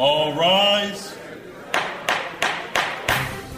All rise.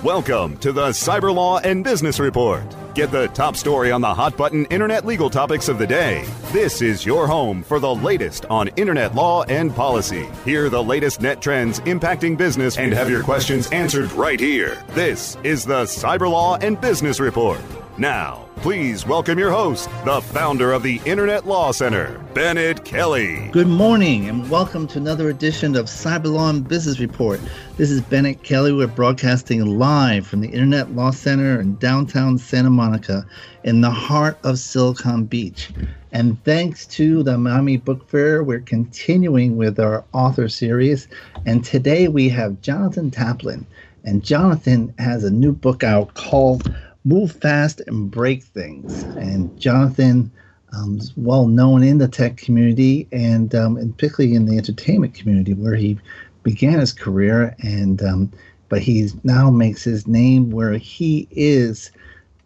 Welcome to the Cyber Law and Business Report. Get the top story on the hot button internet legal topics of the day. This is your home for the latest on internet law and policy. Hear the latest net trends impacting business and have your questions answered right here. This is the Cyber Law and Business Report. Now, please welcome your host, the founder of the Internet Law Center, Bennet Kelley. Good morning and welcome to another edition of Cyber Law and Business Report. This is Bennet Kelley. We're broadcasting live from the Internet Law Center in downtown Santa Monica in the heart of Silicon Beach. And thanks to the Miami Book Fair, we're continuing with our author series. And today we have Jonathan Taplin. And Jonathan has a new book out called Move Fast and Break Things. And Jonathan um, is well known in the tech community and, um, and particularly in the entertainment community where he began his career. And um, but he now makes his name where he is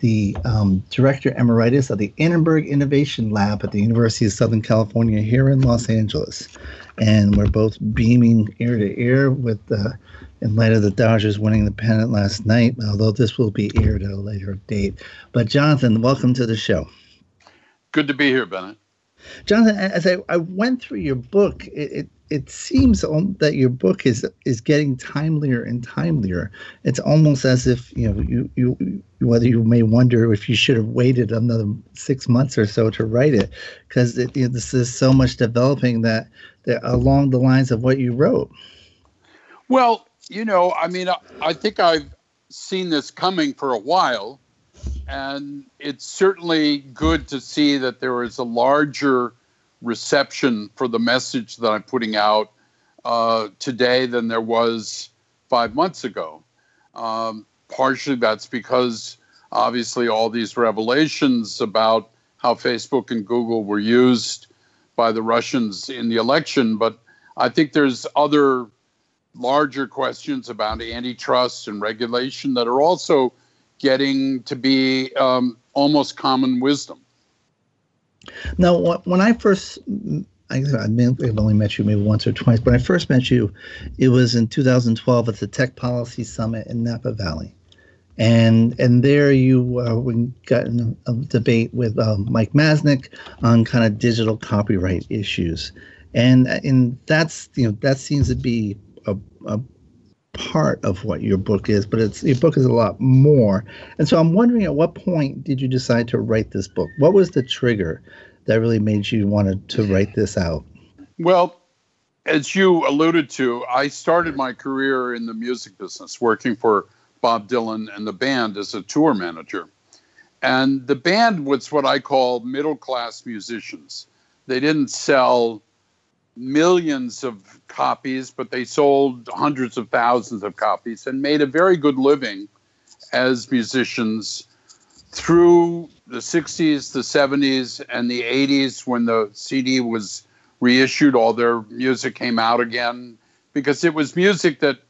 the um, director emeritus of the Annenberg Innovation Lab at the University of Southern California here in Los Angeles. And we're both beaming ear to ear with the in light of the Dodgers winning the pennant last night, although this will be aired at a later date. But Jonathan, welcome to the show. Good to be here, Bennett. Jonathan, as I, I went through your book, it, it, it seems that your book is is getting timelier and timelier. It's almost as if you know you you whether you may wonder if you should have waited another six months or so to write it, because you know, this is so much developing that, that along the lines of what you wrote. Well, you know, I mean, I, I think I've seen this coming for a while, and it's certainly good to see that there is a larger reception for the message that I'm putting out uh, today than there was five months ago. Um, partially that's because obviously all these revelations about how Facebook and Google were used by the Russians in the election, but I think there's other larger questions about antitrust and regulation that are also getting to be um, almost common wisdom. Now, when I first, I, mean, I've only met you maybe once or twice, but I first met you, it was in 2012 at the Tech Policy Summit in Napa Valley. And and there you uh, we got in a debate with um, Mike Masnick on kind of digital copyright issues, and and that's you know that seems to be a, a part of what your book is, but it's your book is a lot more. And so I'm wondering, at what point did you decide to write this book? What was the trigger that really made you want to write this out? Well, as you alluded to, I started my career in the music business, working for Bob Dylan and the band as a tour manager. And the band was what I call middle class musicians. They didn't sell millions of copies, but they sold hundreds of thousands of copies and made a very good living as musicians through the 60s, the 70s, and the 80s when the CD was reissued. All their music came out again because it was music that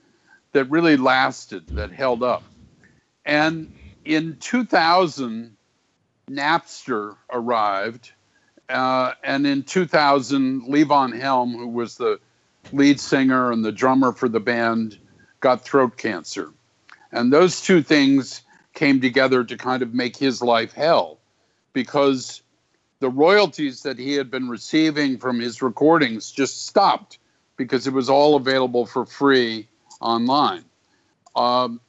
that really lasted, that held up. And in 2000, Napster arrived uh, and in 2000, Levon Helm, who was the lead singer and the drummer for the band, got throat cancer. And those two things came together to kind of make his life hell because the royalties that he had been receiving from his recordings just stopped because it was all available for free online um,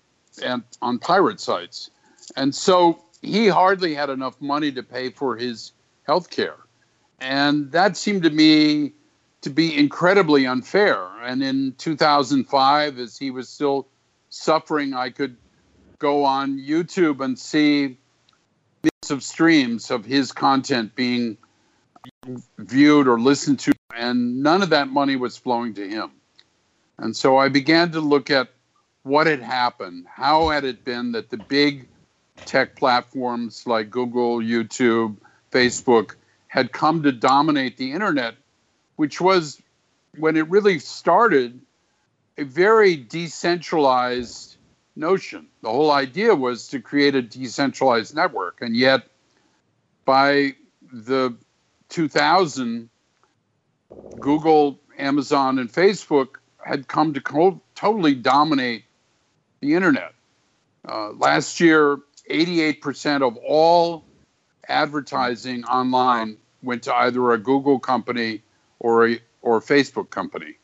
and on pirate sites. And so he hardly had enough money to pay for his health care. And that seemed to me to be incredibly unfair. And in 2005, as he was still suffering, I could go on YouTube and see millions of streams of his content being viewed or listened to, and none of that money was flowing to him. And so I began to look at what had happened. How had it been that the big tech platforms like Google, YouTube, Facebook had come to dominate the internet, which was, when it really started, a very decentralized notion. The whole idea was to create a decentralized network. And yet, by the 2000, Google, Amazon, and Facebook had come to co- totally dominate the internet. Uh, last year, 88% of all advertising online went to either a Google company or a or a Facebook company,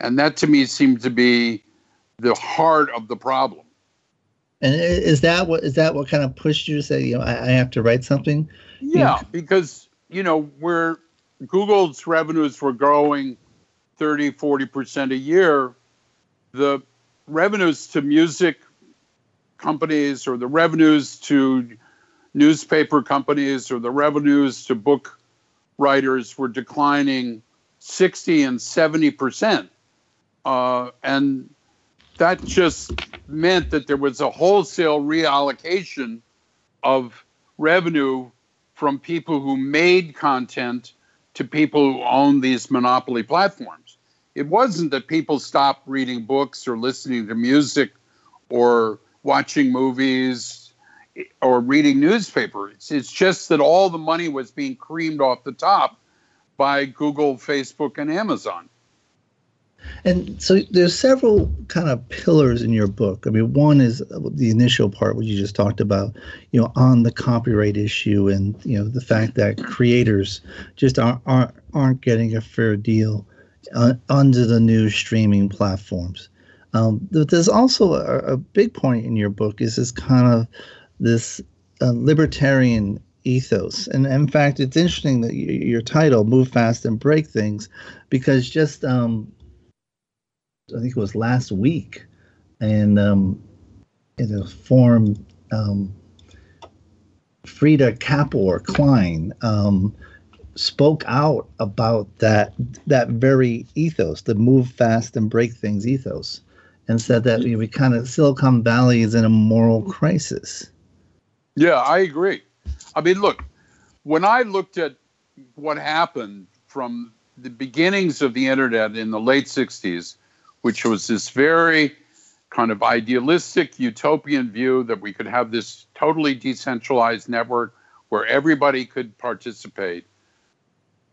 and that to me seemed to be the heart of the problem. And is that what is that what kind of pushed you to say, you know, I, I have to write something? Yeah, you know? because you know where Google's revenues were growing 30, 40 percent a year, the revenues to music companies or the revenues to newspaper companies or the revenues to book writers were declining 60 and 70 percent. Uh, and that just meant that there was a wholesale reallocation of revenue from people who made content to people who own these monopoly platforms. It wasn't that people stopped reading books or listening to music or watching movies or reading newspapers. It's just that all the money was being creamed off the top by Google, Facebook, and Amazon. And so there's several kind of pillars in your book. I mean, one is the initial part, what you just talked about, you know, on the copyright issue and, you know, the fact that creators just aren't, aren't, aren't getting a fair deal uh, under the new streaming platforms. Um, there's also a, a, big point in your book is this kind of this uh, libertarian ethos. And in fact, it's interesting that y- your title, Move Fast and Break Things, because just um, I think it was last week, and um, in a forum, um, Freada Kapor Klein um, spoke out about that that very ethos, the move fast and break things ethos, and said that you know, we kind of Silicon Valley is in a moral crisis. Yeah, I agree. I mean, look, when I looked at what happened from the beginnings of the internet in the late 60s which was this very kind of idealistic utopian view that we could have this totally decentralized network where everybody could participate.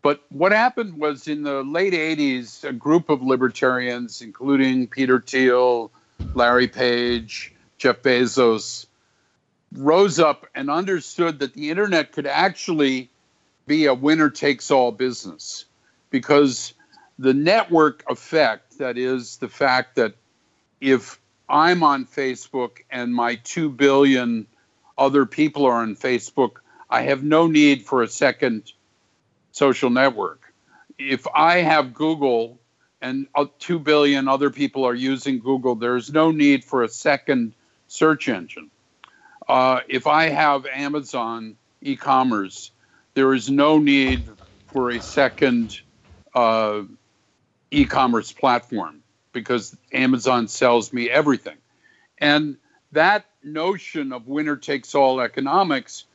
But what happened was in the late 80s, a group of libertarians, including Peter Thiel, Larry Page, Jeff Bezos, rose up and understood that the internet could actually be a winner takes all business because the network effect, that is the fact that if I'm on Facebook and my 2 billion other people are on Facebook, I have no need for a second social network. If I have Google and 2 billion other people are using Google, there's no need for a second search engine. Uh, if I have Amazon e commerce, there is no need for a second uh, e-commerce platform because Amazon sells me everything. And that notion of winner takes all economics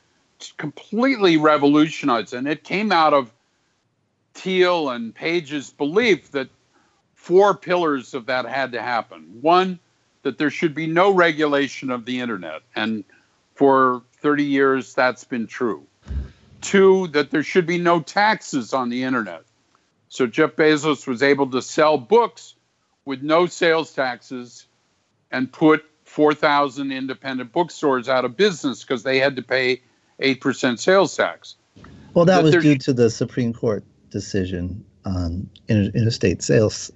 completely revolutionized and it came out of Thiel and Page's belief that four pillars of that had to happen. One, that there should be no regulation of the internet. And for 30 years, that's been true. Two, that there should be no taxes on the internet. So Jeff Bezos was able to sell books with no sales taxes and put 4,000 independent bookstores out of business because they had to pay 8% sales tax. Well, that, that was due to the Supreme Court decision on inter- interstate sales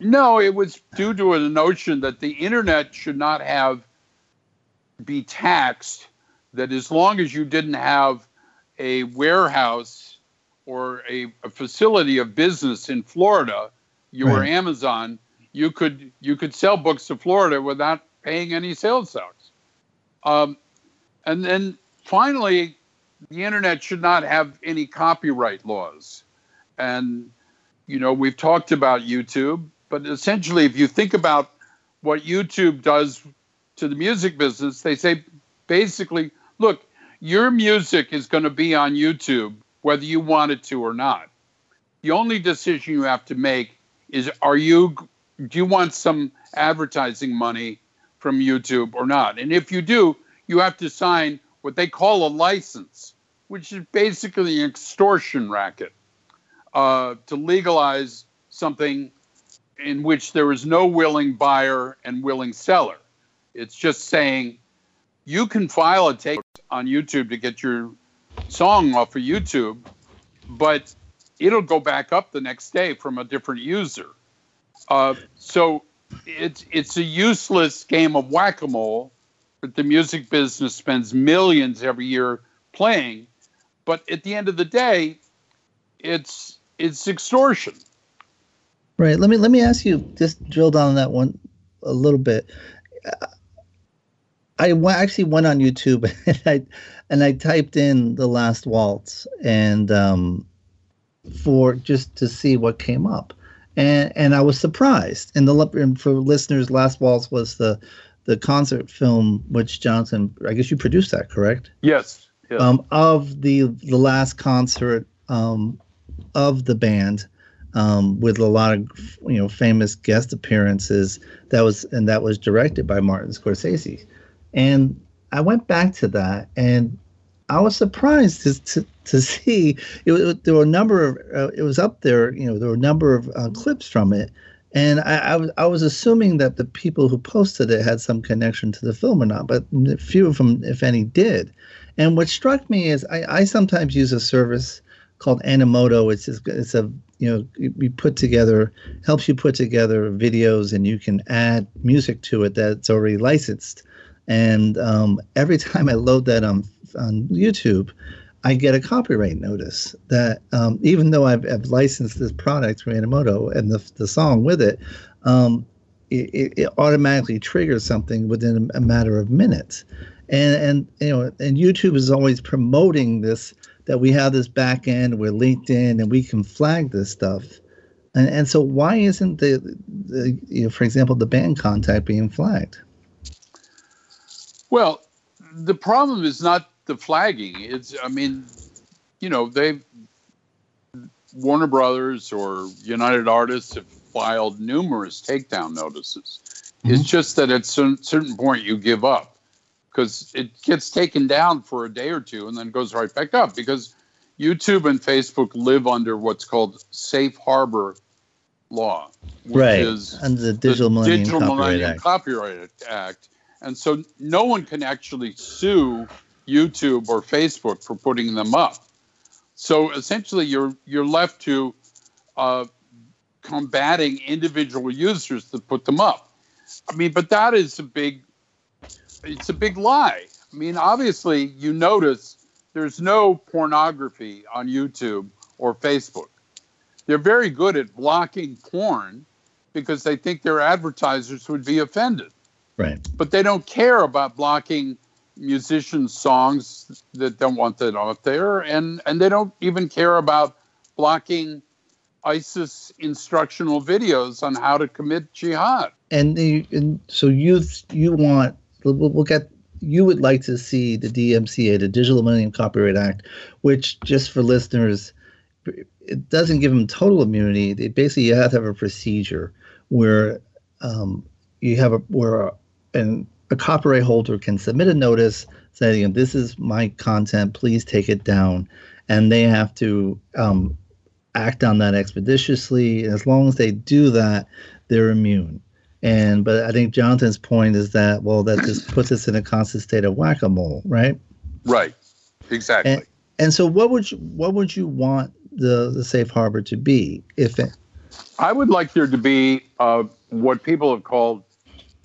No, it was due to a notion that the internet should not have be taxed. That as long as you didn't have a warehouse or a, a facility of business in Florida, you were Right. Amazon. You could you could sell books to Florida without paying any sales tax. Um, and then finally, the internet should not have any copyright laws. And you know, we've talked about YouTube, but essentially, if you think about what YouTube does to the music business, they say basically, look, your music is going to be on YouTube whether you want it to or not. The only decision you have to make is are you do you want some advertising money from YouTube or not? And if you do, you have to sign what they call a license, which is basically an extortion racket uh, to legalize something in which there is no willing buyer and willing seller. It's just saying you can file a take on YouTube to get your song off of YouTube, but it'll go back up the next day from a different user. Uh, so it's it's a useless game of whack-a-mole the music business spends millions every year playing, but at the end of the day, it's it's extortion. Right. Let me let me ask you just drill down on that one a little bit. I actually went on YouTube and I and I typed in the last waltz and um, for just to see what came up, and and I was surprised. And the and for listeners, last waltz was the the concert film which Jonathan, I guess you produced that, correct? Yes. yes. um, of the the last concert um, of the band um, with a lot of you know famous guest appearances. That was and that was directed by Martin Scorsese, and I went back to that and I was surprised to to, to see it, was- there were a number of uh, it was up there you know there were a number of uh, clips from it. And I, I, was, I was assuming that the people who posted it had some connection to the film or not, but few of them, if any, did. And what struck me is I, I sometimes use a service called Animoto. It's just, it's a you know you put together helps you put together videos and you can add music to it that's already licensed. And um, every time I load that on on YouTube, I get a copyright notice that um, even though I've, I've licensed this product through Animoto and the the song with it. Um, it, it- it automatically triggers something within a matter of minutes and and you know and youtube is always promoting this that we have this back end we're linked in and we can flag this stuff and and so why isn't the, the you know for example the band contact being flagged Well, the problem is not the flagging. It's, I mean, you know, they've Warner Brothers or United Artists have filed numerous takedown notices. Mm-hmm. It's just that at some certain point you give up because it gets taken down for a day or two and then goes right back up because YouTube and Facebook live under what's called safe harbor law, which is under the digital millennium Digital copyright Millennium act Copyright Act. And so no one can actually sue YouTube or Facebook for putting them up. So essentially, you're you're left to uh, combating individual users that put them up. I mean, but that is a big it's a big lie. I mean, obviously, you notice there's no pornography on YouTube or Facebook. They're very good at blocking porn because they think their advertisers would be offended right but they don't care about blocking musicians' songs that don't want that out there, and and they don't even care about blocking ISIS instructional videos on how to commit jihad. and, the, and so you you want we'll, get you would like to see the DMCA, the Digital Millennium Copyright Act, which just for listeners, it doesn't give them total immunity. They basically you have to have a procedure where um, you have a where an, a copyright holder can submit a notice saying you know, this is my content, please take it down, and they have to um, act on that expeditiously. And as long as they do that, they're immune. And but I think Jonathan's point is that well, that just puts us in a constant state of whack-a-mole, right? Right. Exactly. And, and so, what would you what would you want the the safe harbor to be if it? I would like there to be uh, what people have called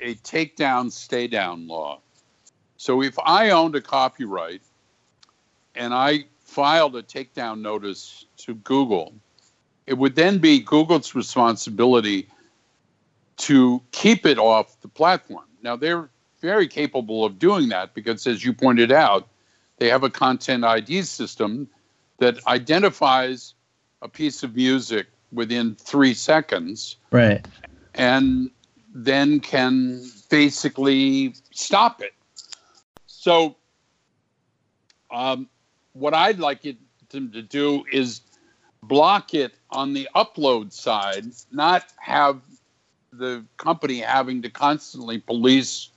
a takedown, stay down law. So if I owned a copyright and I filed a takedown notice to Google, it would then be Google's responsibility to keep it off the platform. Now, they're very capable of doing that because, as you pointed out, they have a content ID system that identifies a piece of music within three seconds. Right. And then can basically stop it. So, um, what I'd like it to, to do is block it on the upload side, not have the company having to constantly police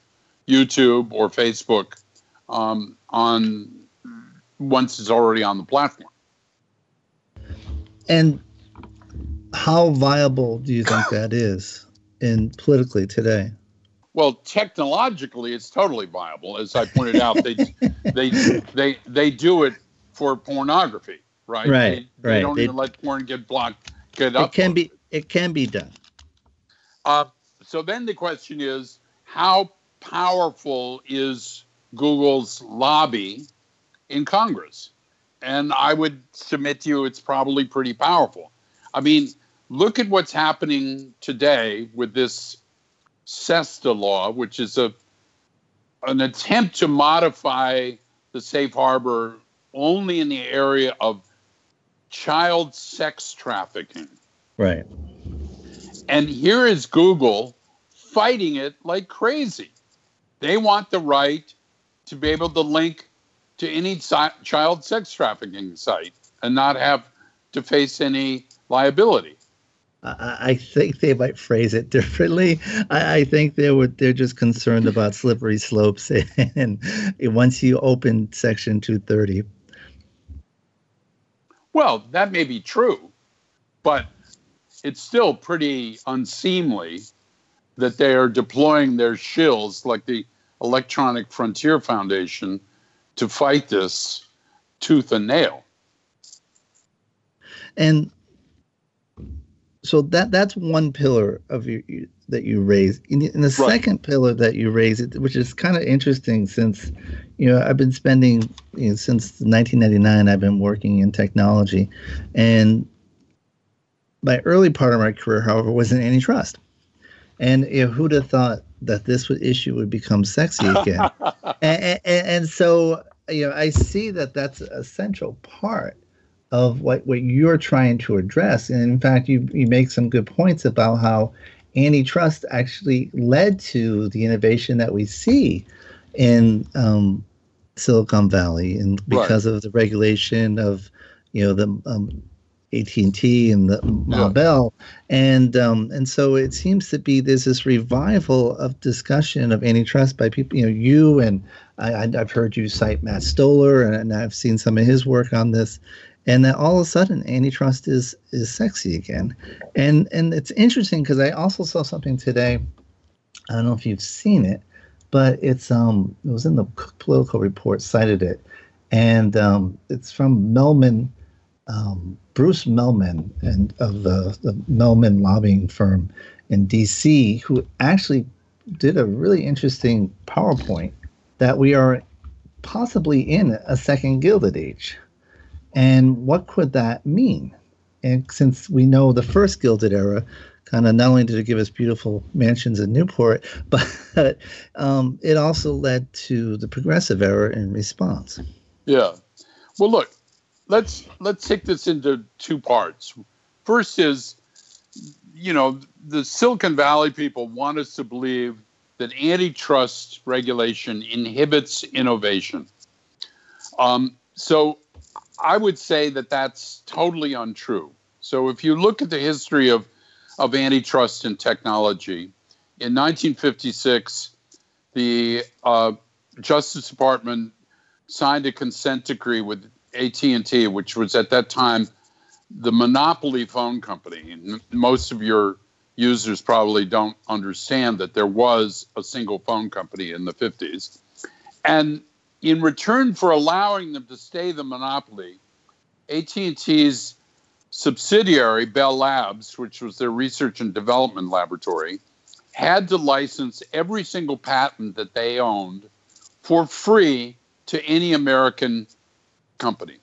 YouTube or Facebook um, on once it's already on the platform. And how viable do you think that is in politically today? Well, technologically, it's totally viable. As I pointed out, they they they they do it for pornography, right? Right. They, right. they don't They- even let porn get blocked. Get it can be. It can be done. Uh, so then the question is, how powerful is Google's lobby in Congress? And I would submit to you it's probably pretty powerful. I mean, look at what's happening today with this SESTA law, which is a an attempt to modify the safe harbor only in the area of child sex trafficking. Right. And here is Google fighting it like crazy. They want the right to be able to link to any si- child sex trafficking site and not have to face any liability. I, I think they might phrase it differently. I, I think they were they're just concerned about slippery slopes, and once you open Section 230, Well, that may be true, but it's still pretty unseemly that they are deploying their shills like the Electronic Frontier Foundation to fight this tooth and nail. and so that that's one pillar of you, you that you raise. In, the- in the Right. second pillar that you raise, it which is kind of interesting, since you know I've been spending you know, since 1999, I've been working in technology, and my early part of my career, however, was in antitrust. And you know, who'd have thought that this would, issue would become sexy again? and, and, and so you know, I see that that's a central part of what, what you're trying to address. And in fact, you, you make some good points about how antitrust actually led to the innovation that we see in um, Silicon Valley, and because of the regulation of you know the um, AT&T and the Ma Bell, and um, and so it seems to be there's this revival of discussion of antitrust by people. You know, you and I, I've heard you cite Matt Stoller, and, and I've seen some of his work on this. And then all of a sudden, antitrust is is sexy again, and and it's interesting because I also saw something today. I don't know if you've seen it, but it's um it was in the Political Report cited it, and um, it's from Mehlman, um, Bruce Mehlman, and of the the Mehlman lobbying firm in D.C., who actually did a really interesting PowerPoint that we are possibly in a second Gilded Age, and what could that mean? And since we know the first Gilded Era kind of not only did it give us beautiful mansions in Newport, but um, it also led to the progressive era in response. Yeah. Well, look, let's let's take this into two parts. First is, you know, the Silicon Valley people want us to believe that antitrust regulation inhibits innovation. Um, so I would say that that's totally untrue. So if you look at the history of of antitrust and technology, in 1956, the uh, Justice Department signed a consent decree with AT&T, which was at that time the monopoly phone company. And most of your users probably don't understand that there was a single phone company in the 50s. And in return for allowing them to stay the monopoly, AT&T's subsidiary, Bell Labs, which was their research and development laboratory, had to license every single patent that they owned for free to any American company.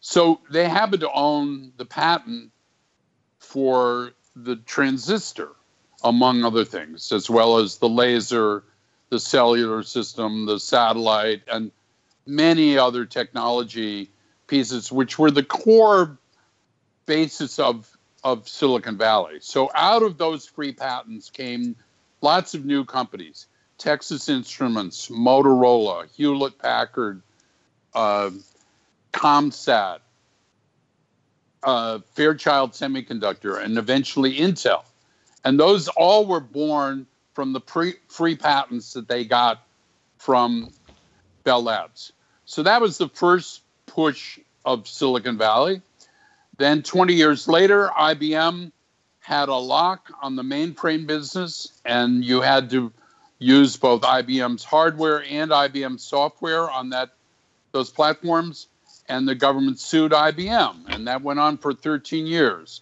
So they happened to own the patent for the transistor, among other things, as well as the laser, the cellular system, the satellite, and many other technology pieces, which were the core basis of, of Silicon Valley. So out of those free patents came lots of new companies. Texas Instruments, Motorola, Hewlett Packard, uh, ComSat, uh, Fairchild Semiconductor, and eventually Intel. And those all were born from the pre- free patents that they got from Bell Labs. So that was the first push of Silicon Valley. Then 20 years later, IBM had a lock on the mainframe business, and you had to use both IBM's hardware and IBM software on that those platforms. And the government sued IBM, and that went on for 13 years.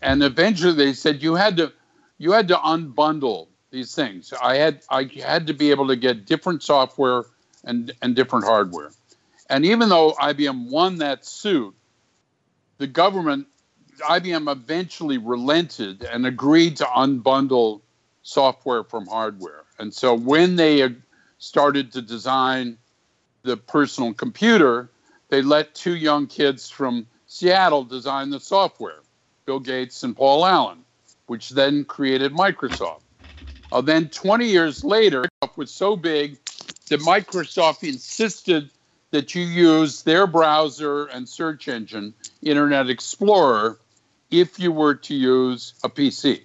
And eventually, they said you had to you had to unbundle these things. I had I had to be able to get different software and and different hardware. And even though IBM won that suit, the government IBM eventually relented and agreed to unbundle software from hardware. And so when they uh, started to design the personal computer, they let two young kids from Seattle design the software, Bill Gates and Paul Allen, which then created Microsoft. Uh, then 20 years later, it was so big that Microsoft insisted that you use their browser and search engine, Internet Explorer, if you were to use a PC.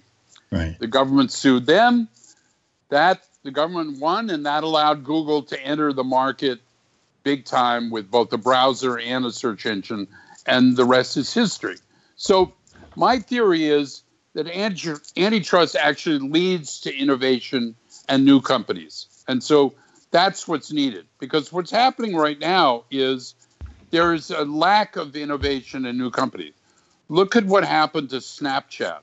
Right. The government sued them. That the government won, and that allowed Google to enter the market big time with both the browser and a search engine, and the rest is history. So my theory is that antitrust actually leads to innovation and new companies. And so that's what's needed because what's happening right now is there is a lack of innovation in new companies. Look at what happened to Snapchat.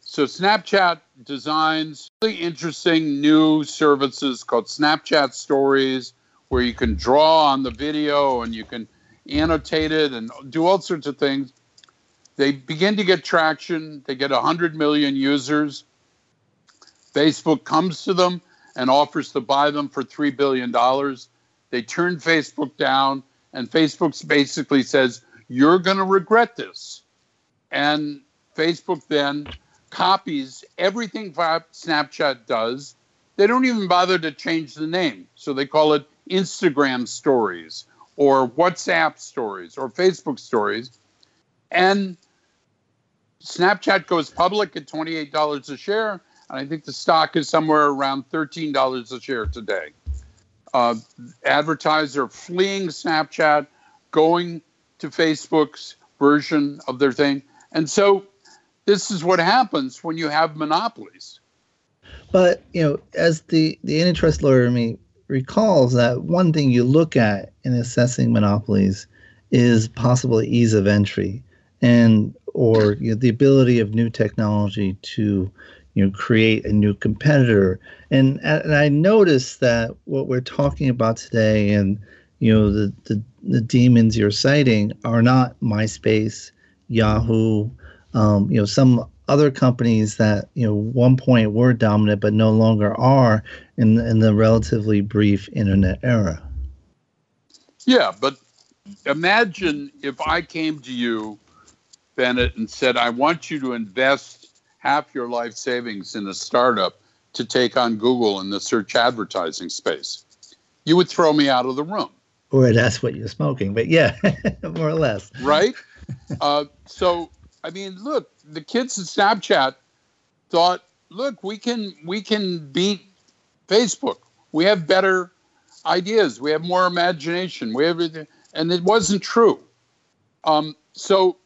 So Snapchat designs really interesting new services called Snapchat Stories, where you can draw on the video and you can annotate it and do all sorts of things. They begin to get traction. They get 100 million users. Facebook comes to them and offers to buy them for $3 billion. They turn Facebook down, and Facebook basically says, You're going to regret this. And Facebook then copies everything Snapchat does. They don't even bother to change the name. So they call it Instagram stories or WhatsApp stories or Facebook stories. And Snapchat goes public at $28 a share and I think the stock is somewhere around $13 a share today. Uh, advertisers are fleeing Snapchat, going to Facebook's version of their thing. And so this is what happens when you have monopolies. But, you know, as the, the antitrust lawyer me recalls that one thing you look at in assessing monopolies is possible ease of entry and or you know, the ability of new technology to you know create a new competitor. And and i noticed that what we're talking about today and you know the the, the demons you're citing are not myspace yahoo um, you know some other companies that you know one point were dominant but no longer are in in the relatively brief internet era. Yeah but imagine if i came to you bennett and said i want you to invest half your life savings in a startup to take on Google in the search advertising space. You would throw me out of the room. Or that's what you're smoking, but yeah, more or less. Right? uh, so, I mean, look, the kids at Snapchat thought, look, we can we can beat Facebook. We have better ideas. We have more imagination. We have, and it wasn't true. Um, so,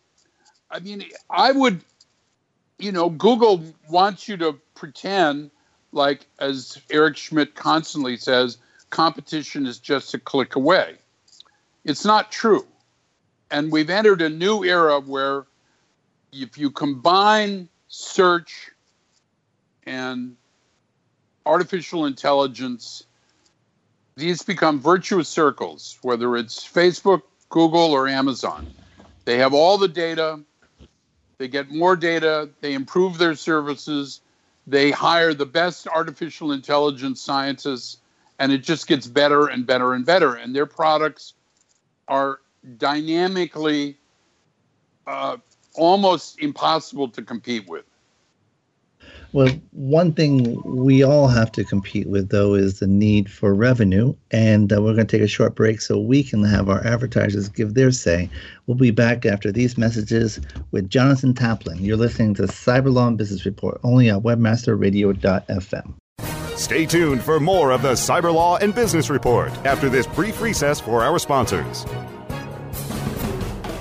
I mean, I would you know, Google wants you to pretend like, as Eric Schmidt constantly says, competition is just a click away. It's not true. And we've entered a new era where if you combine search and artificial intelligence, these become virtuous circles, whether it's Facebook, Google, or Amazon. They have all the data, they get more data, they improve their services, they hire the best artificial intelligence scientists, and it just gets better and better and better. And their products are dynamically uh, almost impossible to compete with. Well, one thing we all have to compete with, though, is the need for revenue. And uh, we're going to take a short break so we can have our advertisers give their say. We'll be back after these messages with Jonathan Taplin. You're listening to Cyber Law and Business Report only on webmasterradio.fm. Stay tuned for more of the Cyber Law and Business Report after this brief recess for our sponsors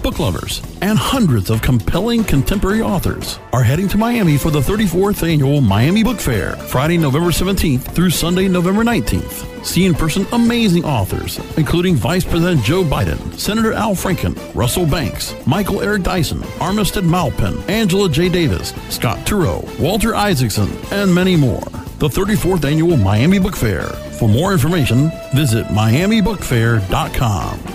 book lovers, and hundreds of compelling contemporary authors are heading to Miami for the 34th annual Miami Book Fair, Friday, November 17th through Sunday, November 19th. See in person amazing authors, including Vice President Joe Biden, Senator Al Franken, Russell Banks, Michael Eric Dyson, Armistead Maupin, Angela J. Davis, Scott Turow, Walter Isaacson, and many more. The 34th annual Miami Book Fair. For more information, visit miamibookfair.com.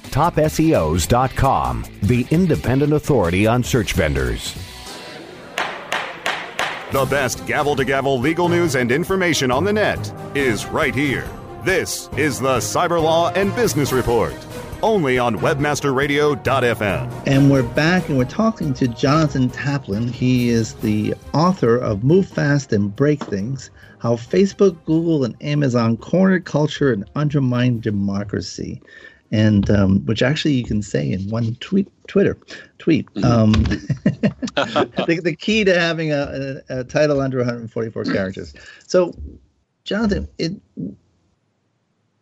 TopSEOs.com, the independent authority on search vendors. The best gavel to gavel legal news and information on the net is right here. This is the Cyberlaw and Business Report, only on webmasterradio.fm. And we're back and we're talking to Jonathan Taplin. He is the author of Move Fast and Break Things How Facebook, Google, and Amazon Cornered Culture and Undermined Democracy and um, which actually you can say in one tweet, Twitter tweet. Mm-hmm. Um, the, the, key to having a, a, a, title under 144 characters. So, Jonathan, it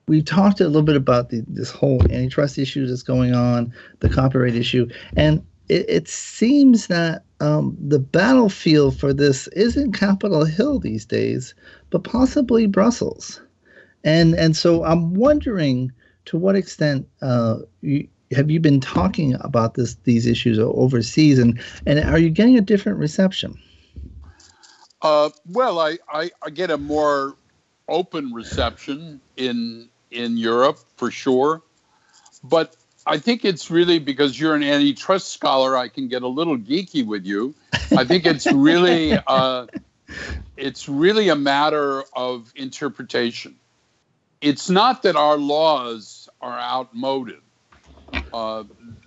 we talked a little bit about the, this whole antitrust issue that's going on, the copyright issue, and it, it seems that um, the battlefield for this isn't Capitol Hill these days, but possibly Brussels. And and so I'm wondering to what extent uh, you, have you been talking about this these issues overseas, and and are you getting a different reception? Uh, well, I, I, I get a more open reception in in Europe for sure, but I think it's really because you're an antitrust scholar. I can get a little geeky with you. I think it's really uh, it's really a matter of interpretation. It's not that our laws are outmoded. Uh,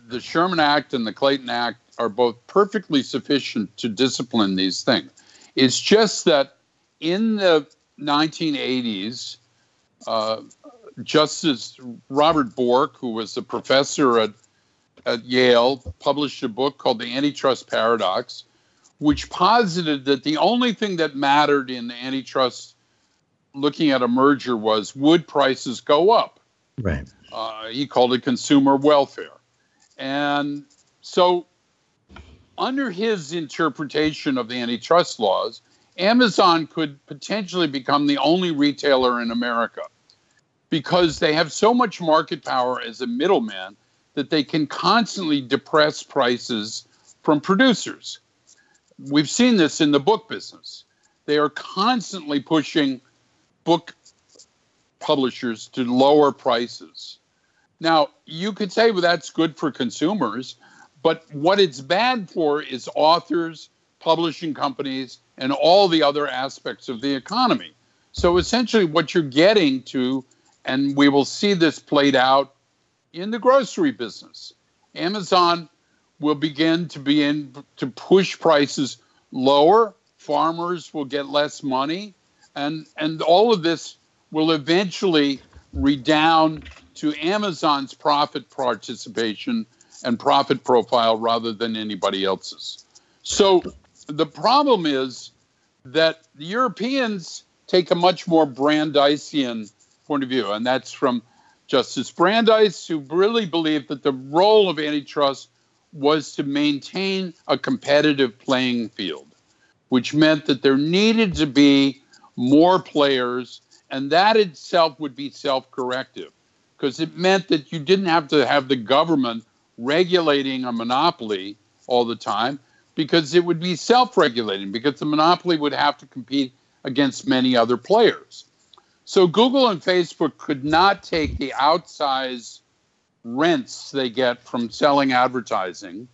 the Sherman Act and the Clayton Act are both perfectly sufficient to discipline these things. It's just that in the 1980s, uh, Justice Robert Bork, who was a professor at, at Yale, published a book called The Antitrust Paradox, which posited that the only thing that mattered in antitrust looking at a merger was would prices go up? Right. Uh, he called it consumer welfare. And so, under his interpretation of the antitrust laws, Amazon could potentially become the only retailer in America. because they have so much market power as a middleman that they can constantly depress prices from producers. We've seen this in the book business. They are constantly pushing book publishers to lower prices. Now, you could say, well, that's good for consumers, but what it's bad for is authors, publishing companies, and all the other aspects of the economy. So essentially, what you're getting to, and we will see this played out in the grocery business, Amazon will begin to be in to push prices lower. Farmers will get less money, and and all of this will eventually redound to Amazon's profit participation and profit profile rather than anybody else's. So the problem is that the Europeans take a much more Brandeisian point of view, and that's from Justice Brandeis, who really believed that the role of antitrust was to maintain a competitive playing field, which meant that there needed to be more players, and that itself would be self corrective because it meant that you didn't have to have the government regulating a monopoly all the time because it would be self regulating, because the monopoly would have to compete against many other players. So Google and Facebook could not take the outsized rents they get from selling advertising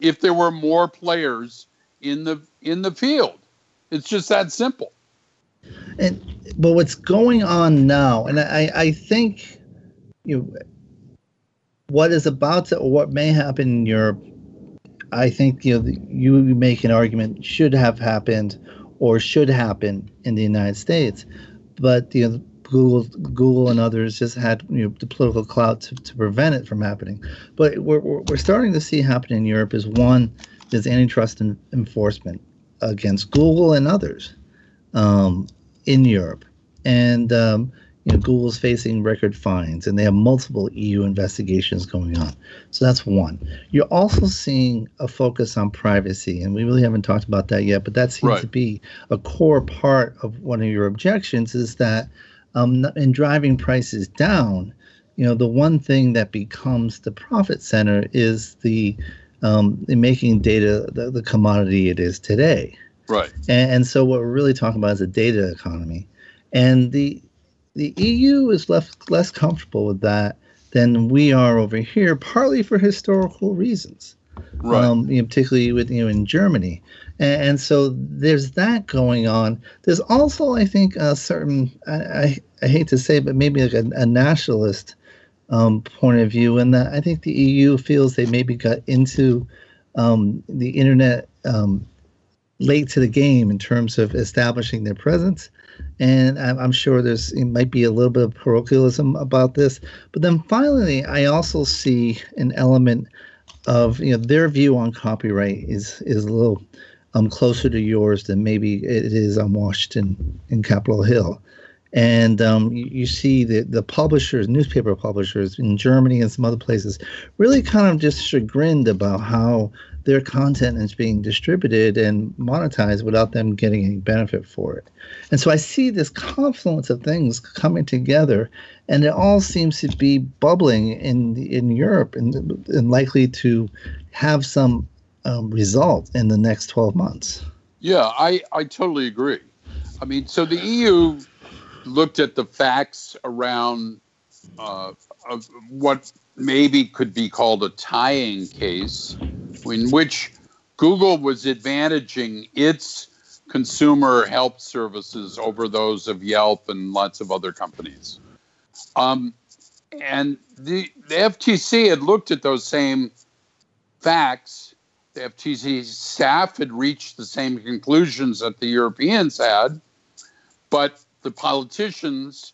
if there were more players in the in the field. It's just that simple. And but what's going on now, and I, I think you know, what is about to or what may happen in Europe, I think you know you make an argument should have happened or should happen in the United States, but you know Google, Google, and others just had you know, the political clout to, to prevent it from happening. But we're, we're starting to see happen in Europe is one, is antitrust enforcement against Google and others um, in Europe, and um, you know Google's facing record fines, and they have multiple EU investigations going on. So that's one. You're also seeing a focus on privacy, and we really haven't talked about that yet, but that seems right. to be a core part of one of your objections is that um, and driving prices down, you know, the one thing that becomes the profit center is the um, making data the, the, commodity it is today. Right. And, and, so what we're really talking about is a data economy, and the the EU is left less comfortable with that than we are over here, partly for historical reasons. Right. Um, you know, particularly with you know in Germany, and, and, so there's that going on. There's also, I think, a certain I, I, I hate to say, but maybe like a, a nationalist um, point of view, and that I think the EU feels they maybe got into um, the internet um, late to the game in terms of establishing their presence. And I'm, I'm sure there's it might be a little bit of parochialism about this, but then finally, I also see an element of you know their view on copyright is is a little um closer to yours than maybe it is on Washington in Capitol Hill. And um, you, you, see the, the publishers, newspaper publishers in Germany and some other places, really kind of just chagrined about how their content is being distributed and monetized without them getting any benefit for it. And so I see this confluence of things coming together, and it all seems to be bubbling in in Europe and, and likely to have some um, result in the next 12 months. Yeah, I, I totally agree. I mean, so the EU looked at the facts around uh, of what maybe could be called a tying case, in which Google was advantaging its consumer help services over those of Yelp and lots of other companies. Um, and the, the FTC had looked at those same facts. The FTC staff had reached the same conclusions that the Europeans had, but the politicians,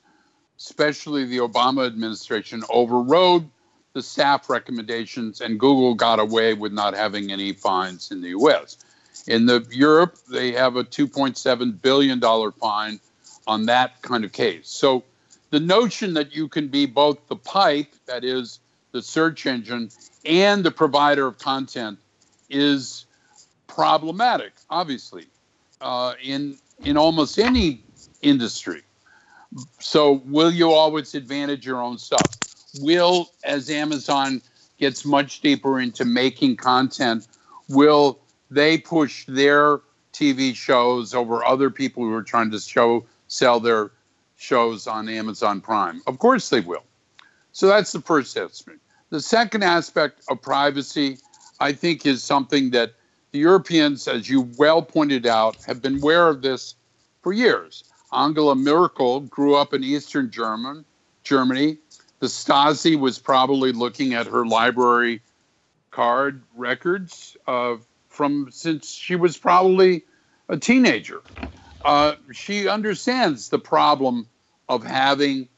especially the Obama administration, overrode the staff recommendations, and Google got away with not having any fines in the U.S. In the Europe, they have a 2.7 billion dollar fine on that kind of case. So the notion that you can be both the pipe, that is the search engine, and the provider of content is problematic. Obviously, uh, in in almost any industry. So, will you always advantage your own stuff? Will, as Amazon gets much deeper into making content, will they push their TV shows over other people who are trying to show sell their shows on Amazon Prime? Of course they will. So that's the first aspect. The second aspect of privacy, I think, is something that the Europeans, as you well pointed out, have been aware of this for years. Angela Merkel grew up in Eastern German, Germany. The Stasi was probably looking at her library card records uh, from since she was probably a teenager. Uh, she understands the problem of having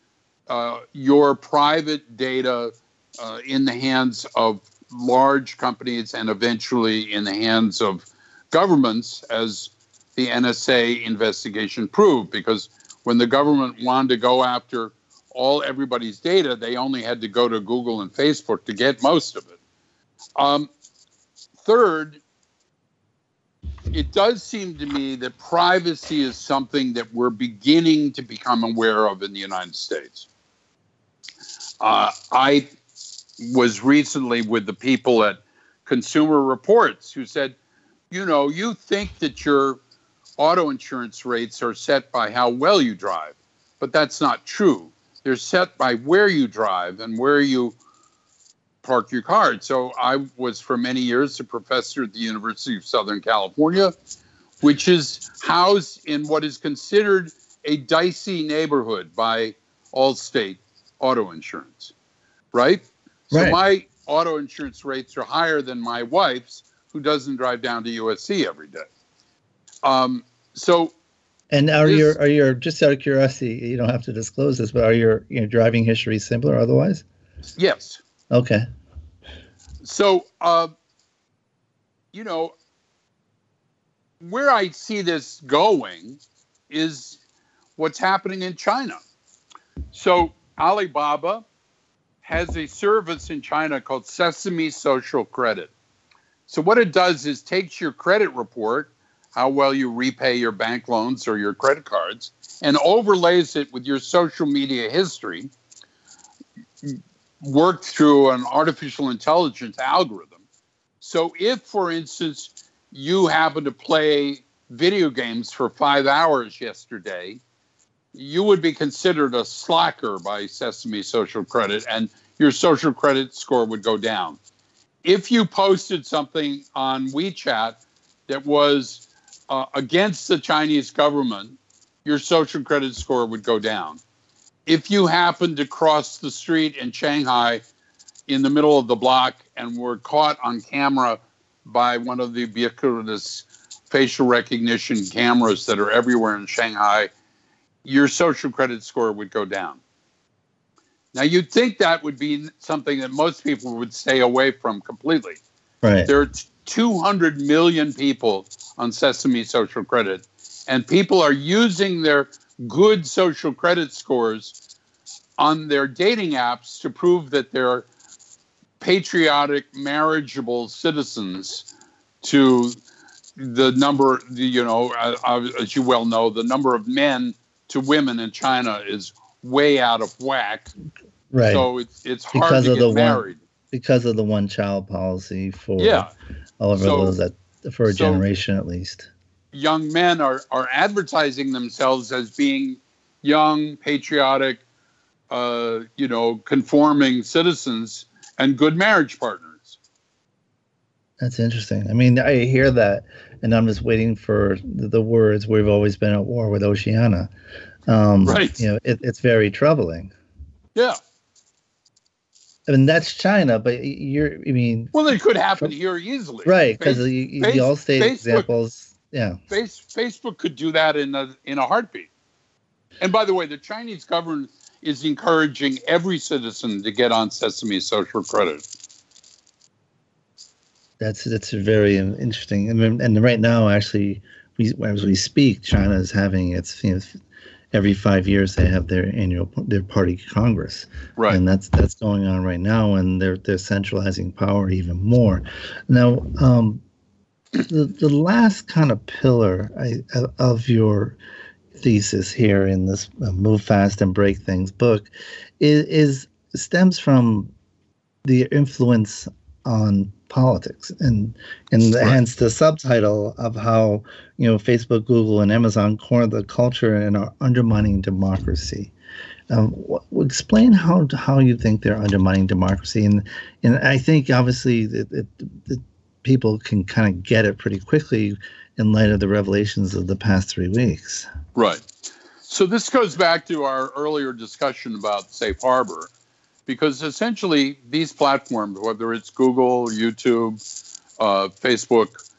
uh, your private data uh, in the hands of large companies and eventually in the hands of governments, as the NSA investigation proved. Because when the government wanted to go after all everybody's data, they only had to go to Google and Facebook to get most of it. Um, third, it does seem to me that privacy is something that we're beginning to become aware of in the United States. Uh, I was recently with the people at Consumer Reports who said, you know, you think that your auto insurance rates are set by how well you drive, but that's not true. They're set by where you drive and where you park your car. So I was for many years a professor at the University of Southern California, which is housed in what is considered a dicey neighborhood by Allstate auto insurance, right? So my auto insurance rates are higher than my wife's, who doesn't drive down to USC every day. Um, so, and are this, your are your just out of curiosity? You don't have to disclose this, but are your you know driving history similar otherwise? Yes. Okay. So, uh, you know, where I see this going is what's happening in China. So Alibaba has a service in China called Sesame Social Credit. So what it does is takes your credit report, how well you repay your bank loans or your credit cards, and overlays it with your social media history, worked through an artificial intelligence algorithm. So if, for instance, you happen to play video games for five hours yesterday, you would be considered a slacker by Sesame Social Credit, and your social credit score would go down. If you posted something on WeChat that was uh, against the Chinese government, your social credit score would go down. If you happened to cross the street in Shanghai in the middle of the block and were caught on camera by one of the ubiquitous facial recognition cameras that are everywhere in Shanghai, your social credit score would go down. Now, you'd think that would be something that most people would stay away from completely. Right. There 200 million people on Sesame Social Credit, and people are using their good social credit scores on their dating apps to prove that they're patriotic, marriageable citizens to the number, you know, uh, uh, as you well know, the number of men to women in China is way out of whack. Right. So it's it's hard because to of get the married. One, because of the one child policy for yeah. all of so, those that for a so generation at least. Young men are are advertising themselves as being young, patriotic, uh, you know, conforming citizens and good marriage partners. That's interesting. I mean, I hear that, and I'm just waiting for the, the words. We've always been at war with Oceania. Um, right. You know, it, it's very troubling. Yeah. I mean, that's China, but you're, I mean. Well, it could happen here easily. Right, because the, the Allstate examples, yeah. Face, Facebook could do that in a, in a heartbeat. And by the way, the Chinese government is encouraging every citizen to get on Sesame Social Credit. That's that's very um, interesting, and and right now, actually, we as we speak, China is having its you know every five years they have their annual their party congress. Right. And that's that's going on right now and they're they're centralizing power even more. Now um the, the last kind of pillar I, of your thesis here in this uh, "Move Fast and Break Things" book is, is stems from the influence on politics and and right. hence the subtitle of how you know Facebook, Google, and Amazon corner the culture and are undermining democracy. Um, explain how how you think they're undermining democracy, and and I think obviously that, people can kind of get it pretty quickly in light of the revelations of the past three weeks. Right. So this goes back to our earlier discussion about safe harbor, because essentially these platforms, whether it's Google, YouTube, uh, Facebook,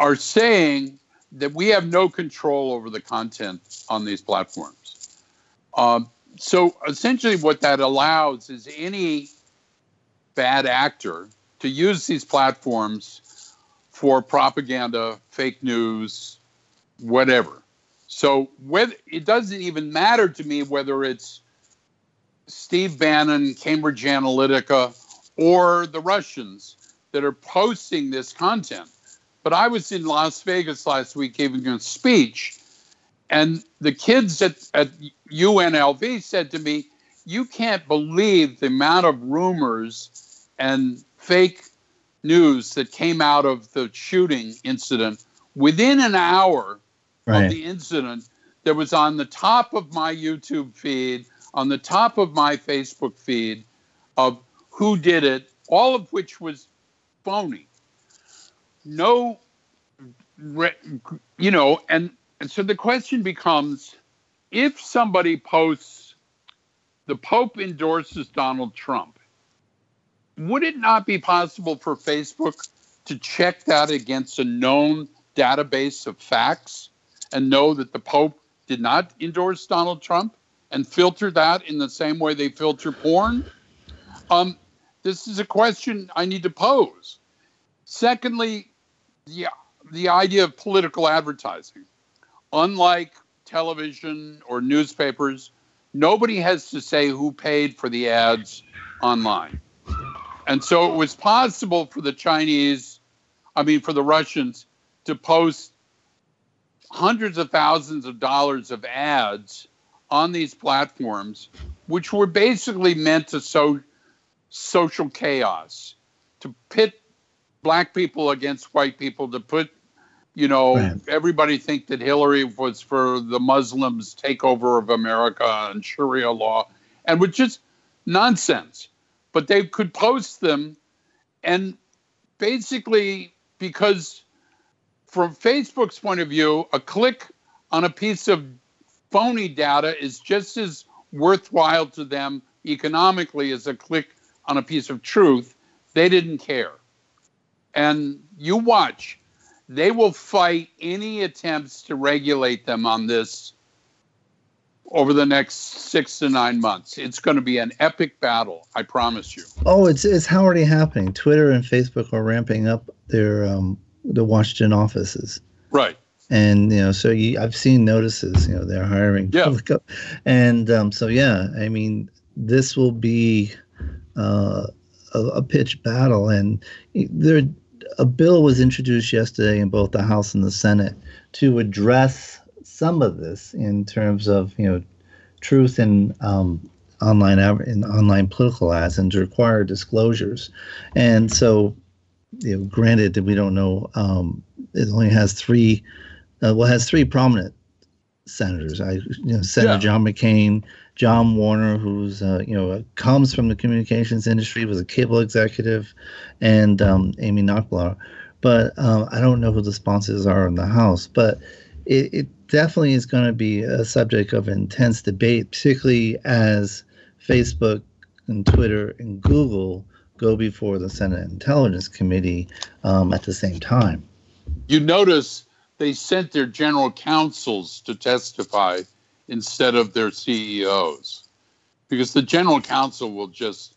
are saying that we have no control over the content on these platforms. Um, so essentially, what that allows is any bad actor to use these platforms for propaganda, fake news, whatever. So whether it doesn't even matter to me whether it's Steve Bannon, Cambridge Analytica, or the Russians that are posting this content. But I was in Las Vegas last week giving a speech, and the kids at, at UNLV said to me, You can't believe the amount of rumors and fake news that came out of the shooting incident within an hour right. of the incident that was on the top of my YouTube feed, on the top of my Facebook feed of who did it, all of which was phony. No, you know, and, and so the question becomes if somebody posts, the Pope endorses Donald Trump, would it not be possible for Facebook to check that against a known database of facts and know that the Pope did not endorse Donald Trump and filter that in the same way they filter porn? Um, this is a question I need to pose. Secondly, the, the idea of political advertising. Unlike television or newspapers, nobody has to say who paid for the ads online. And so it was possible for the Chinese, I mean, for the Russians to post hundreds of thousands of dollars of ads on these platforms, which were basically meant to sow social chaos, to pit black people against white people, to put, you know, right. everybody think that Hillary was for the Muslims' takeover of America and Sharia law, and which is nonsense but they could post them and basically because from facebook's point of view a click on a piece of phony data is just as worthwhile to them economically as a click on a piece of truth they didn't care and you watch they will fight any attempts to regulate them on this over the next six to nine months. It's going to be an epic battle, I promise you. Oh, it's it's already happening. Twitter and Facebook are ramping up their um, the Washington offices. Right. And you know, so you, I've seen notices. You know, they're hiring. Yeah. And um, so yeah, I mean, this will be uh, a, a pitch battle, and there a bill was introduced yesterday in both the House and the Senate to address some of this in terms of you know truth in um, online in online political ads and to require disclosures. And so, you know, granted that we don't know, um, it only has three. Uh, well, has three prominent senators. I, you know, Senator yeah. John McCain, John Warner, who's uh, you know comes from the communications industry, was a cable executive, and um, Amy Klobuchar. But um, I don't know who the sponsors are in the House. But it, it definitely is going to be a subject of intense debate, particularly as Facebook and Twitter and Google go before the Senate Intelligence Committee um, at the same time. You notice they sent their general counsels to testify instead of their CEOs because the general counsel will just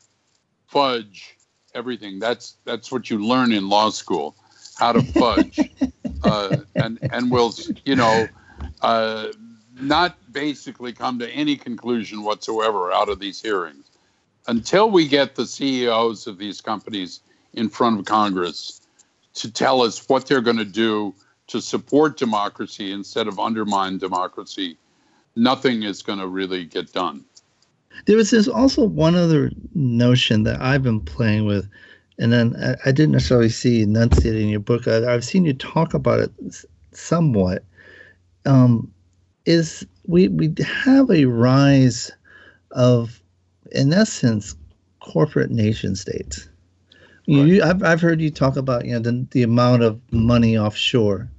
fudge everything. That's that's what you learn in law school, how to fudge, uh, and and will you know uh, not basically come to any conclusion whatsoever out of these hearings. Until we get the CEOs of these companies in front of Congress to tell us what they're going to do to support democracy instead of undermine democracy, nothing is going to really get done. There was this also one other notion that I've been playing with, and then I, I didn't necessarily see enunciated in your book. I, have seen you talk about it somewhat. Um, is we we have a rise of, in essence, corporate nation states. Right. You, I've, I've heard you talk about you know the, the amount of money offshore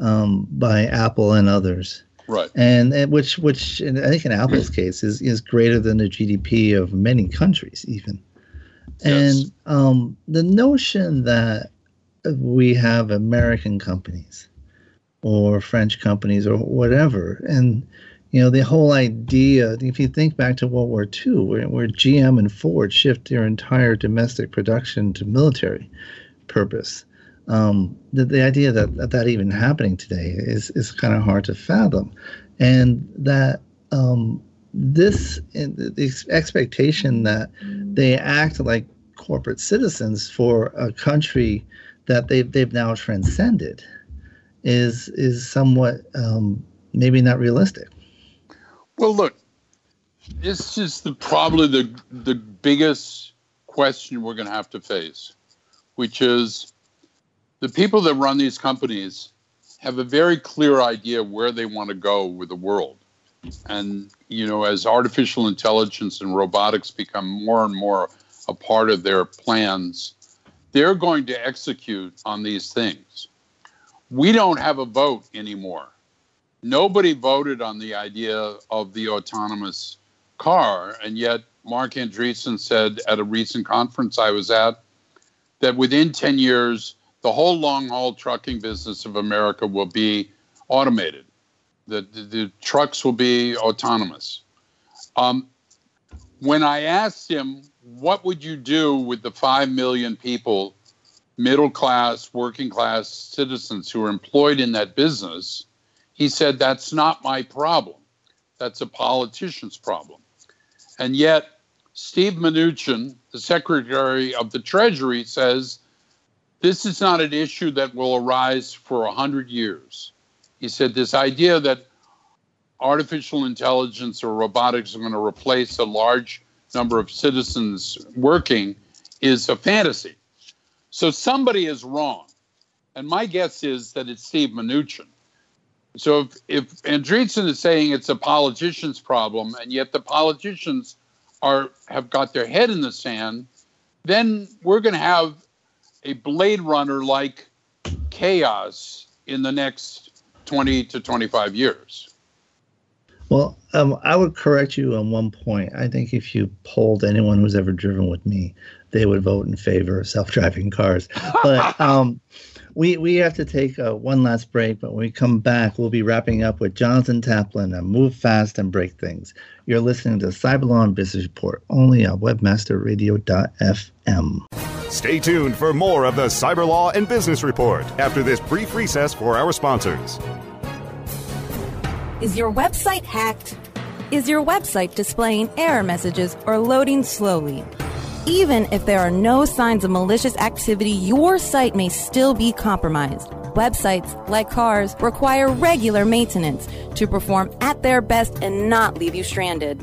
um, by Apple and others. Right. And, and which which I think in Apple's case is is greater than the GDP of many countries even. Yes. And um, the notion that we have American companies or French companies or whatever, and you know the whole idea. If you think back to World War II, where, where GM and Ford shift their entire domestic production to military purpose, um, the, the idea that, that even happening today is, is kind of hard to fathom. And that um, this, the expectation that they act like corporate citizens for a country that they've, they've now transcended is, is somewhat um, maybe not realistic. Well, look, this is the, probably the, the biggest question we're going to have to face, which is the people that run these companies have a very clear idea where they want to go with the world. And, you know, as artificial intelligence and robotics become more and more a part of their plans, they're going to execute on these things. We don't have a vote anymore. Nobody voted on the idea of the autonomous car. And yet, Marc Andreessen said at a recent conference I was at that within 10 years, the whole long haul trucking business of America will be automated. The, the, the trucks will be autonomous. Um, when I asked him, what would you do with the 5 million people, middle class, working class citizens who are employed in that business? He said, that's not my problem. That's a politician's problem. And yet, Steve Mnuchin, the Secretary of the Treasury, says this is not an issue that will arise for 100 years. He said this idea that artificial intelligence or robotics are going to replace a large number of citizens working is a fantasy. So somebody is wrong. And my guess is that it's Steve Mnuchin. So if, if Andreessen is saying it's a politician's problem, and yet the politicians are have got their head in the sand, then we're going to have a Blade Runner like chaos in the next 20 to 25 years. Well, um, I would correct you on one point. I think if you polled anyone who's ever driven with me, they would vote in favor of self-driving cars. But um, we we have to take uh, one last break. But when we come back, we'll be wrapping up with Jonathan Taplin and Move Fast and Break Things. You're listening to Cyberlaw and Business Report only on WebmasterRadio.fm. Stay tuned for more of the Cyber Law and Business Report after this brief recess for our sponsors. Is your website hacked? Is your website displaying error messages or loading slowly? Even if there are no signs of malicious activity, your site may still be compromised. Websites, like cars, require regular maintenance to perform at their best and not leave you stranded.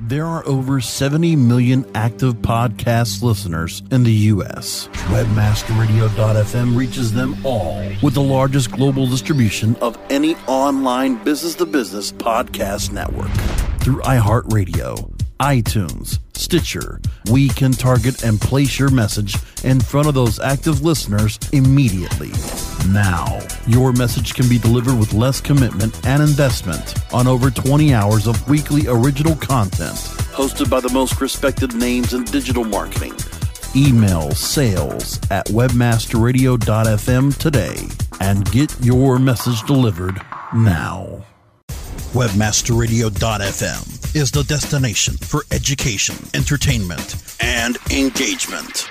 There are over 70 million active podcast listeners in the U.S. Webmasterradio.fm reaches them all with the largest global distribution of any online business to business podcast network. Through iHeartRadio, iTunes, Stitcher, we can target and place your message in front of those active listeners immediately. Now, your message can be delivered with less commitment and investment on over 20 hours of weekly original content hosted by the most respected names in digital marketing. Email sales at webmasterradio.fm today and get your message delivered now. Webmasterradio.fm is the destination for education, entertainment, and engagement.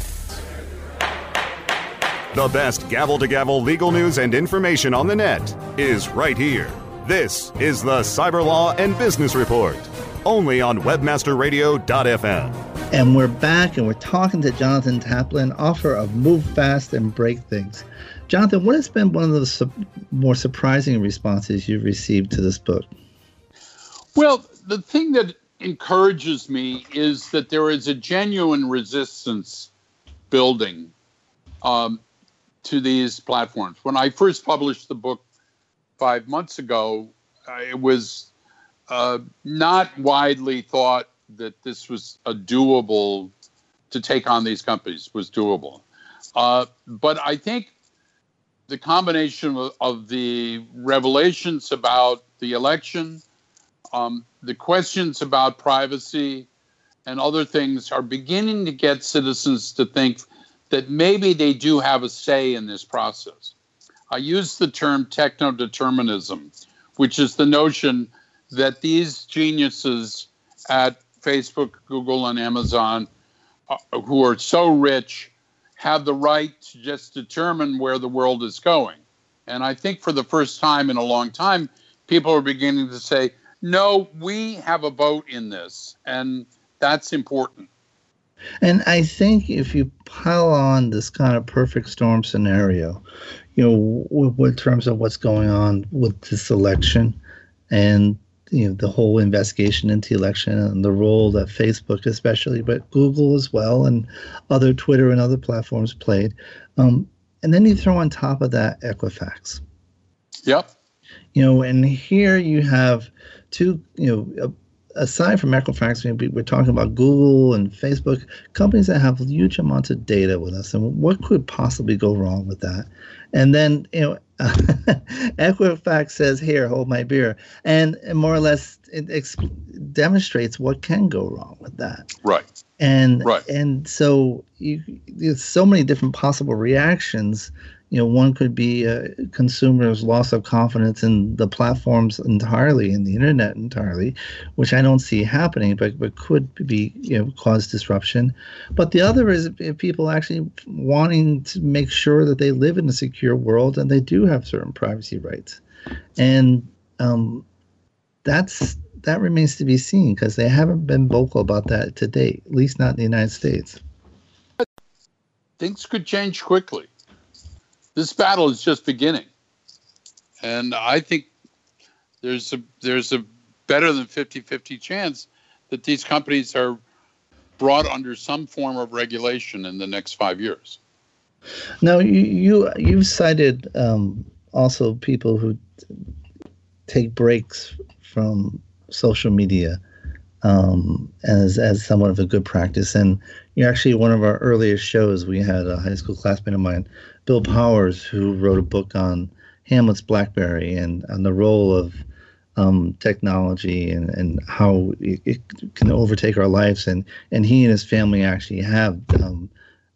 The best gavel to gavel legal news and information on the net is right here. This is the Cyber Law and Business Report, only on webmasterradio.fm. And we're back and we're talking to Jonathan Taplin, author of Move Fast and Break Things. Jonathan, what has been one of the su- more surprising responses you've received to this book? Well, the thing that encourages me is that there is a genuine resistance building um, to these platforms. When I first published the book five months ago, it was uh, not widely thought that this was a doable to take on these companies was doable. Uh, but I think the combination of, of, the revelations about the election, um, the questions about privacy, and other things are beginning to get citizens to think that maybe they do have a say in this process. I use the term techno determinism, which is the notion that these geniuses at Facebook, Google, and Amazon, uh, who are so rich, have the right to just determine where the world is going. And I think for the first time in a long time, people are beginning to say, no, we have a vote in this, and that's important. And I think if you pile on this kind of perfect storm scenario, you know, with, with terms of what's going on with this election and you know the whole investigation into election and the role that Facebook especially, but Google as well and other Twitter and other platforms played. Um, and then you throw on top of that Equifax. Yep. You know, and here you have two, you know, aside from Equifax, we're talking about Google and Facebook, companies that have huge amounts of data with us, and what could possibly go wrong with that? And then, you know, Equifax says, "Here, hold my beer," and, and more or less it exp- demonstrates what can go wrong with that. Right. And right. and so you, there's so many different possible reactions you know, one could be consumers' loss of confidence in the platforms entirely, in the internet entirely, which I don't see happening, but but could be you know cause disruption. But the other is people actually wanting to make sure that they live in a secure world and they do have certain privacy rights, and um, that's that remains to be seen because they haven't been vocal about that to date, at least not in the United States. Things could change quickly this battle is just beginning. And I think there's a there's a better than 50-50 chance that these companies are brought under some form of regulation in the next five years. Now you you you've cited um, also people who take breaks from social media um, as as somewhat of a good practice. And you're actually one of our earliest shows. We had a high school classmate of mine Bill Powers, who wrote a book on Hamlet's BlackBerry and on the role of um, technology and, and how it, it, can overtake our lives. And, and he and his family actually have um,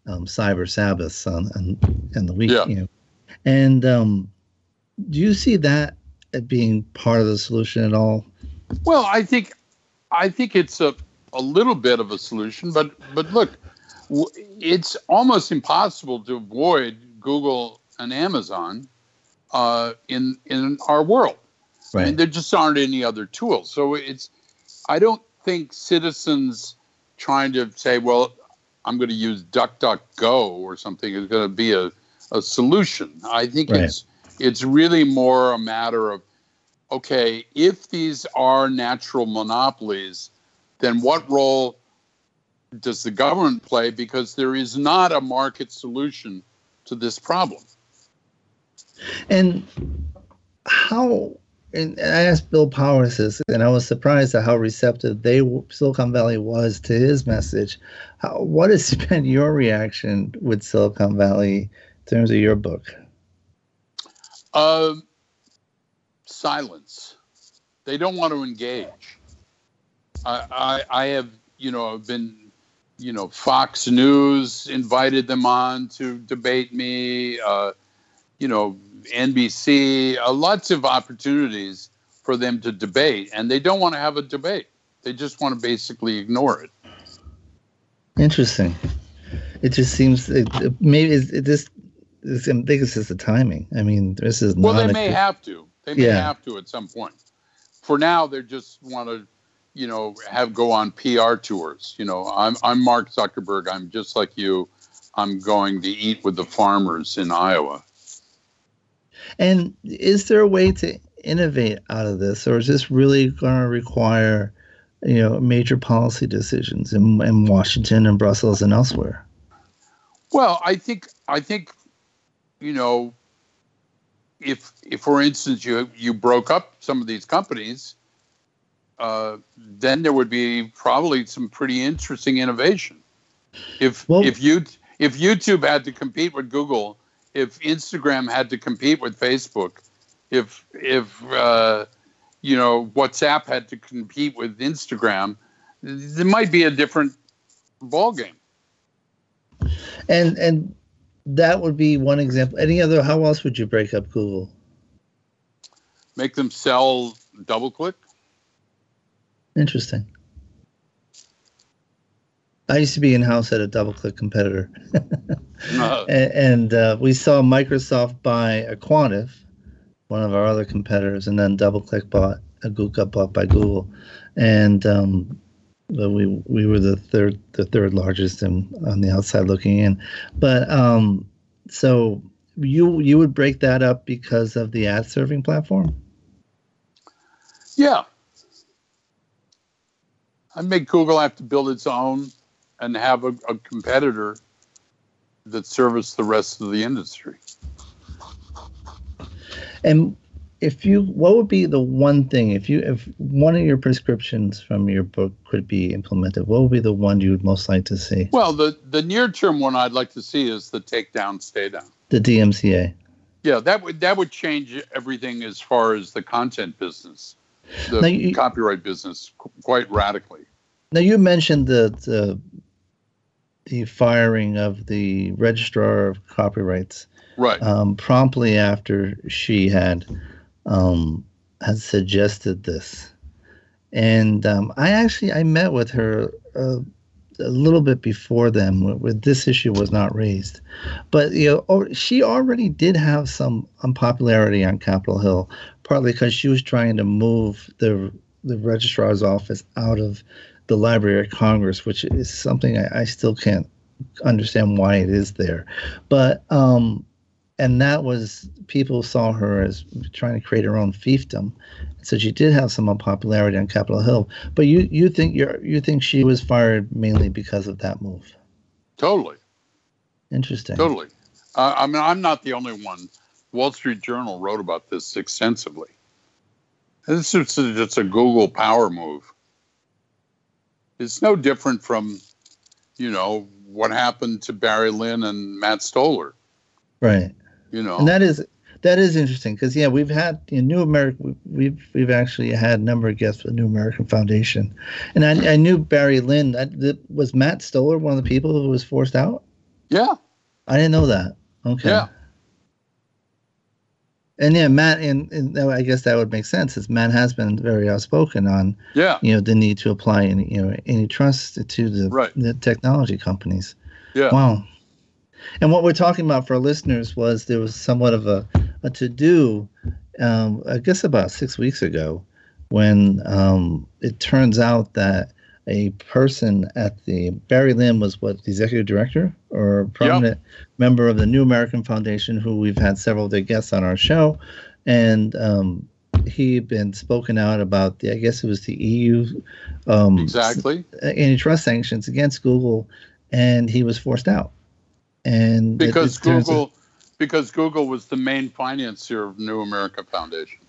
um, cyber Sabbaths on, on, on the week. Yeah. You know. And um, do you see that being part of the solution at all? Well, I think I think it's a, a little bit of a solution, but but look, it's almost impossible to avoid Google and Amazon uh, in in our world. Right. I mean, there just aren't any other tools. So it's I don't think citizens trying to say, well, I'm going to use DuckDuckGo or something is going to be a, a solution. I think right. it's it's really more a matter of okay, if these are natural monopolies, then what role does the government play? Because there is not a market solution to this problem. And how and I asked Bill Powers this, and I was surprised at how receptive they Silicon Valley was to his message. How, what has been your reaction with Silicon Valley in terms of your book? Uh, silence. They don't want to engage. I, I, I have, you know, been, you know, Fox News invited them on to debate me. Uh, you know, NBC, uh, lots of opportunities for them to debate, and they don't want to have a debate. They just want to basically ignore it. Interesting. It just seems it, maybe it's, it just. I think it's just the timing. I mean, this is well. They may a, have to. They may yeah. have to at some point. For now, they just want to, you know, have go on PR tours. You know, I'm I'm Mark Zuckerberg. I'm just like you. I'm going to eat with the farmers in Iowa. And is there a way to innovate out of this, or is this really going to require, you know, major policy decisions in, in Washington and Brussels and elsewhere? Well, I think I think, you know, if if for instance you you broke up some of these companies, uh, then there would be probably some pretty interesting innovation. If well, if you if YouTube had to compete with Google if Instagram had to compete with Facebook, if if uh, you know WhatsApp had to compete with Instagram, there might be a different ball game. And and that would be one example. Any other? How else would you break up Google? Make them sell DoubleClick. Interesting. I used to be in house at a DoubleClick competitor, uh-huh. and, and uh, we saw Microsoft buy aQuantive, one of our other competitors, and then DoubleClick bought a Google got bought by Google, and um, we we were the third the third largest in, on the outside looking in, but um, so you you would break that up because of the ad serving platform. Yeah, I make Google have to build its own and have a, a competitor that service the rest of the industry. And if you, what would be the one thing if you, if one of your prescriptions from your book could be implemented, what would be the one you would most like to see? Well, the the near term one I'd like to see is the takedown, stay down. The DMCA. Yeah, that would that would change everything as far as the content business, the you, copyright business, quite radically. Now you mentioned the, the the firing of the registrar of copyrights. Right. Um, promptly after she had um, had suggested this, and um, I actually I met with her uh, a little bit before then, where this issue was not raised, but you know she already did have some unpopularity on Capitol Hill, partly because she was trying to move the the registrar's office out of the Library of Congress, which is something I, I still can't understand why it is there. But um, and that was people saw her as trying to create her own fiefdom. So she did have some unpopularity on Capitol Hill. But you you think you you think she was fired mainly because of that move? Totally. Interesting. Totally. Uh, I mean, I'm not the only one. Wall Street Journal wrote about this extensively. This is just a Google power move. It's no different from, you know, what happened to Barry Lynn and Matt Stoller. Right. You know, and that is that is interesting because yeah, we've had in New American we've we've actually had a number of guests with New American Foundation, and I, I knew Barry Lynn. That, was Matt Stoller one of the people who was forced out. Yeah. I didn't know that. Okay. Yeah. And yeah, Matt, and, and, I guess that would make sense, as Matt has been very outspoken on, yeah, you know, the need to apply any, you know, any trust to the, right. the technology companies. Yeah. Wow. And what we're talking about for our listeners was there was somewhat of a, a to do, um, I guess about six weeks ago, when um, it turns out that a person at the Barry Lynn was what the executive director or prominent yep. member of the New American Foundation, who we've had several of their guests on our show, and um, he had been spoken out about the I guess it was the EU um, exactly antitrust sanctions against Google, and he was forced out. And because Google, because Google was the main financier of New American Foundation.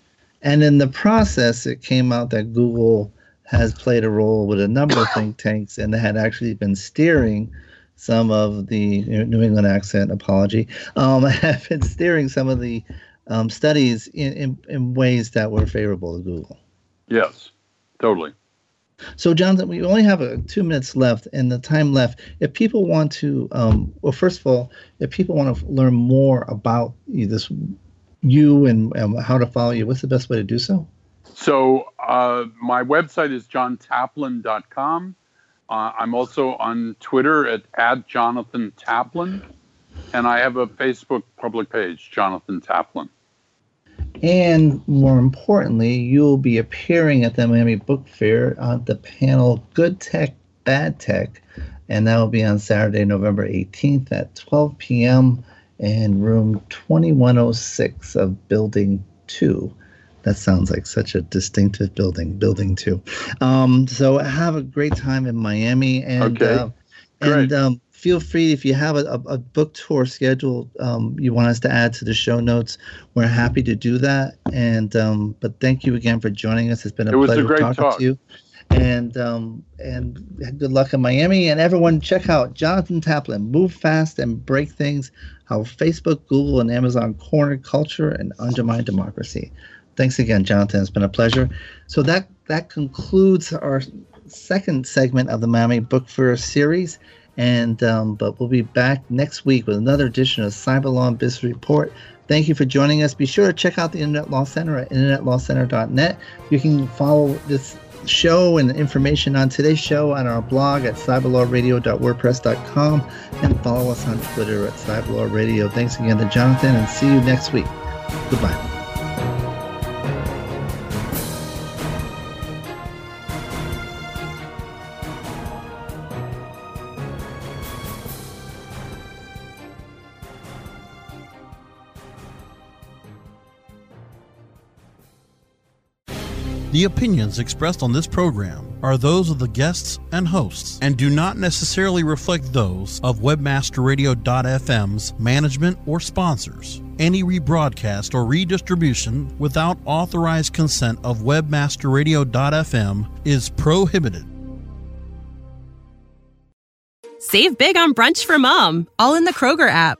And in the process, it came out that Google has played a role with a number of think tanks and had actually been steering some of the New England accent apology, um, have been steering some of the um, studies in, in, in ways that were favorable to Google. Yes, totally. So, Jonathan, we only have uh, two minutes left, and the time left. If people want to, um, well, first of all, if people want to learn more about you, this, you and um, how to follow you, what's the best way to do so? So, uh, my website is johntaplin.com. Uh, I'm also on Twitter at, at Jonathan Taplin, and I have a Facebook public page, Jonathan Taplin. And more importantly, you'll be appearing at the Miami Book Fair on the panel Good Tech, Bad Tech. And that will be on Saturday, November 18th at 12 p.m. in room 2106 of Building 2. That sounds like such a distinctive building, Building 2. Um, so have a great time in Miami. And, okay. Uh, and um, feel free if you have a, a book tour schedule um, you want us to add to the show notes we're happy to do that and um, but thank you again for joining us it's been a it pleasure a talking talk. to you and um, and good luck in miami and everyone check out jonathan taplin move fast and break things how facebook google and amazon corner culture and undermine democracy thanks again jonathan it's been a pleasure so that that concludes our second segment of the miami book fair series and um, but we'll be back next week with another edition of Cyber Law and Business Report. Thank you for joining us. Be sure to check out the Internet Law Center at internetlawcenter.net. You can follow this show and information on today's show on our blog at cyberlawradio.wordpress.com and follow us on Twitter at cyberlawradio. Thanks again to Jonathan and see you next week. Goodbye. The opinions expressed on this program are those of the guests and hosts and do not necessarily reflect those of webmasterradio.fm's management or sponsors. Any rebroadcast or redistribution without authorized consent of webmasterradio.fm is prohibited. Save big on brunch for mom, all in the Kroger app.